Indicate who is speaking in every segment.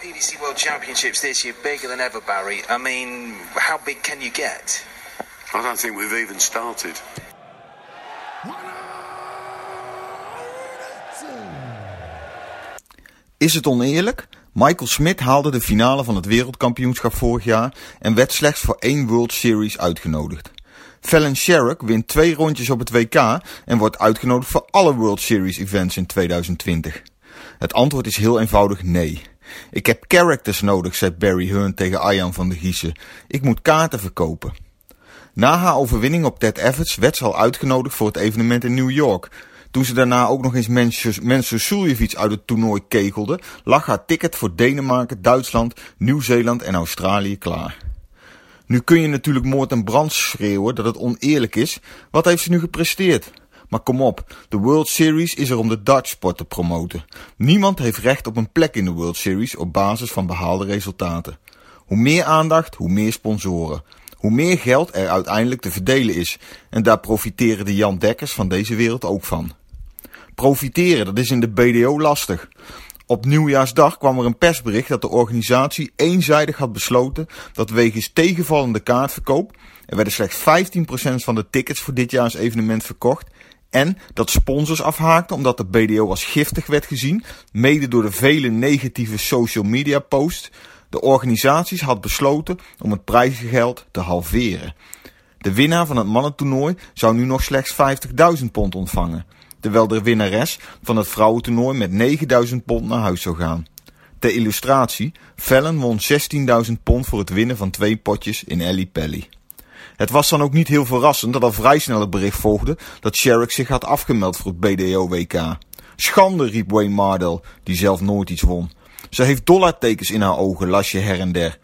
Speaker 1: PDC World Championships this year bigger than ever, Barry. I mean, how big can you get?
Speaker 2: I don't think we've even started.
Speaker 3: Is het oneerlijk? Michael Smith haalde de finale van het wereldkampioenschap vorig jaar en werd slechts voor één World Series uitgenodigd. Fallon Sherrock wint twee rondjes op het WK en wordt uitgenodigd voor alle World Series events in 2020. Het antwoord is heel eenvoudig nee. Ik heb characters nodig, zei Barry Hearn tegen Arjan van der Giezen. Ik moet kaarten verkopen. Na haar overwinning op Ted Evans werd ze al uitgenodigd voor het evenement in New York. Toen ze daarna ook nog eens Mensen Suljevic uit het toernooi kegelde, lag haar ticket voor Denemarken, Duitsland, Nieuw-Zeeland en Australië klaar. Nu kun je natuurlijk moord en brand schreeuwen dat het oneerlijk is. Wat heeft ze nu gepresteerd? Maar kom op, de World Series is er om de dartsport te promoten. Niemand heeft recht op een plek in de World Series op basis van behaalde resultaten. Hoe meer aandacht, hoe meer sponsoren. Hoe meer geld er uiteindelijk te verdelen is. En daar profiteren de Jan Dekkers van deze wereld ook van. Profiteren, dat is in de BDO lastig. Op nieuwjaarsdag kwam er een persbericht dat de organisatie eenzijdig had besloten dat wegens tegenvallende kaartverkoop er werden slechts 15% van de tickets voor dit jaars evenement verkocht en dat sponsors afhaakten omdat de BDO als giftig werd gezien, mede door de vele negatieve social media posts. De organisaties had besloten om het prijzengeld te halveren. De winnaar van het mannentoernooi zou nu nog slechts 50.000 pond ontvangen, terwijl de winnares van het vrouwentoernooi met 9000 pond naar huis zou gaan. Ter illustratie, Fallon won 16.000 pond voor het winnen van twee potjes in Ellie Pelly. Het was dan ook niet heel verrassend dat al vrij snel het bericht volgde dat Sherrick zich had afgemeld voor het BDO-WK. Schande, riep Wayne Mardell, die zelf nooit iets won. Ze heeft dollartekens in haar ogen, las je her en der.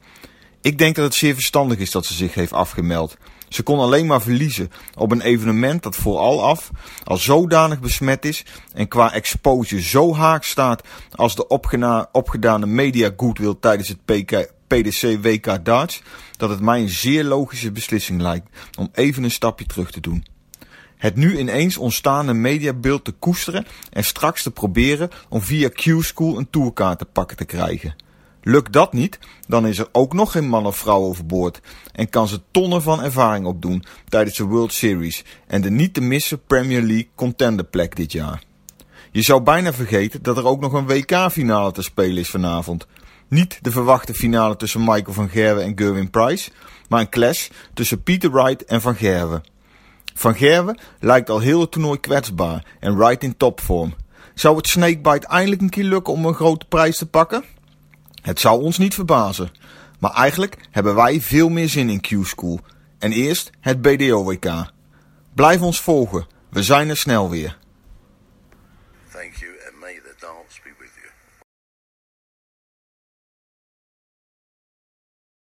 Speaker 3: Ik denk dat het zeer verstandig is dat ze zich heeft afgemeld. Ze kon alleen maar verliezen op een evenement dat vooral af al zodanig besmet is en qua exposure zo haak staat als de opgedane media goodwill tijdens het PK, PDC WK darts, dat het mij een zeer logische beslissing lijkt om even een stapje terug te doen. Het nu ineens ontstaande mediabeeld te koesteren en straks te proberen om via Q-School een tourkaart te pakken te krijgen. Lukt dat niet, dan is er ook nog geen man of vrouw overboord en kan ze tonnen van ervaring opdoen tijdens de World Series en de niet te missen Premier League contenderplek dit jaar. Je zou bijna vergeten dat er ook nog een WK-finale te spelen is vanavond. Niet de verwachte finale tussen Michael van Gerwen en Gerwin Price, maar een clash tussen Peter Wright en Van Gerwen. Van Gerwen lijkt al heel het toernooi kwetsbaar en Wright in topvorm. Zou het Snakebite eindelijk een keer lukken om een grote prijs te pakken? Het zou ons niet verbazen. Maar eigenlijk hebben wij veel meer zin in Q-School. En eerst het BDO-WK. Blijf ons volgen. We zijn er snel weer.
Speaker 2: Thank you and may the dance be with you.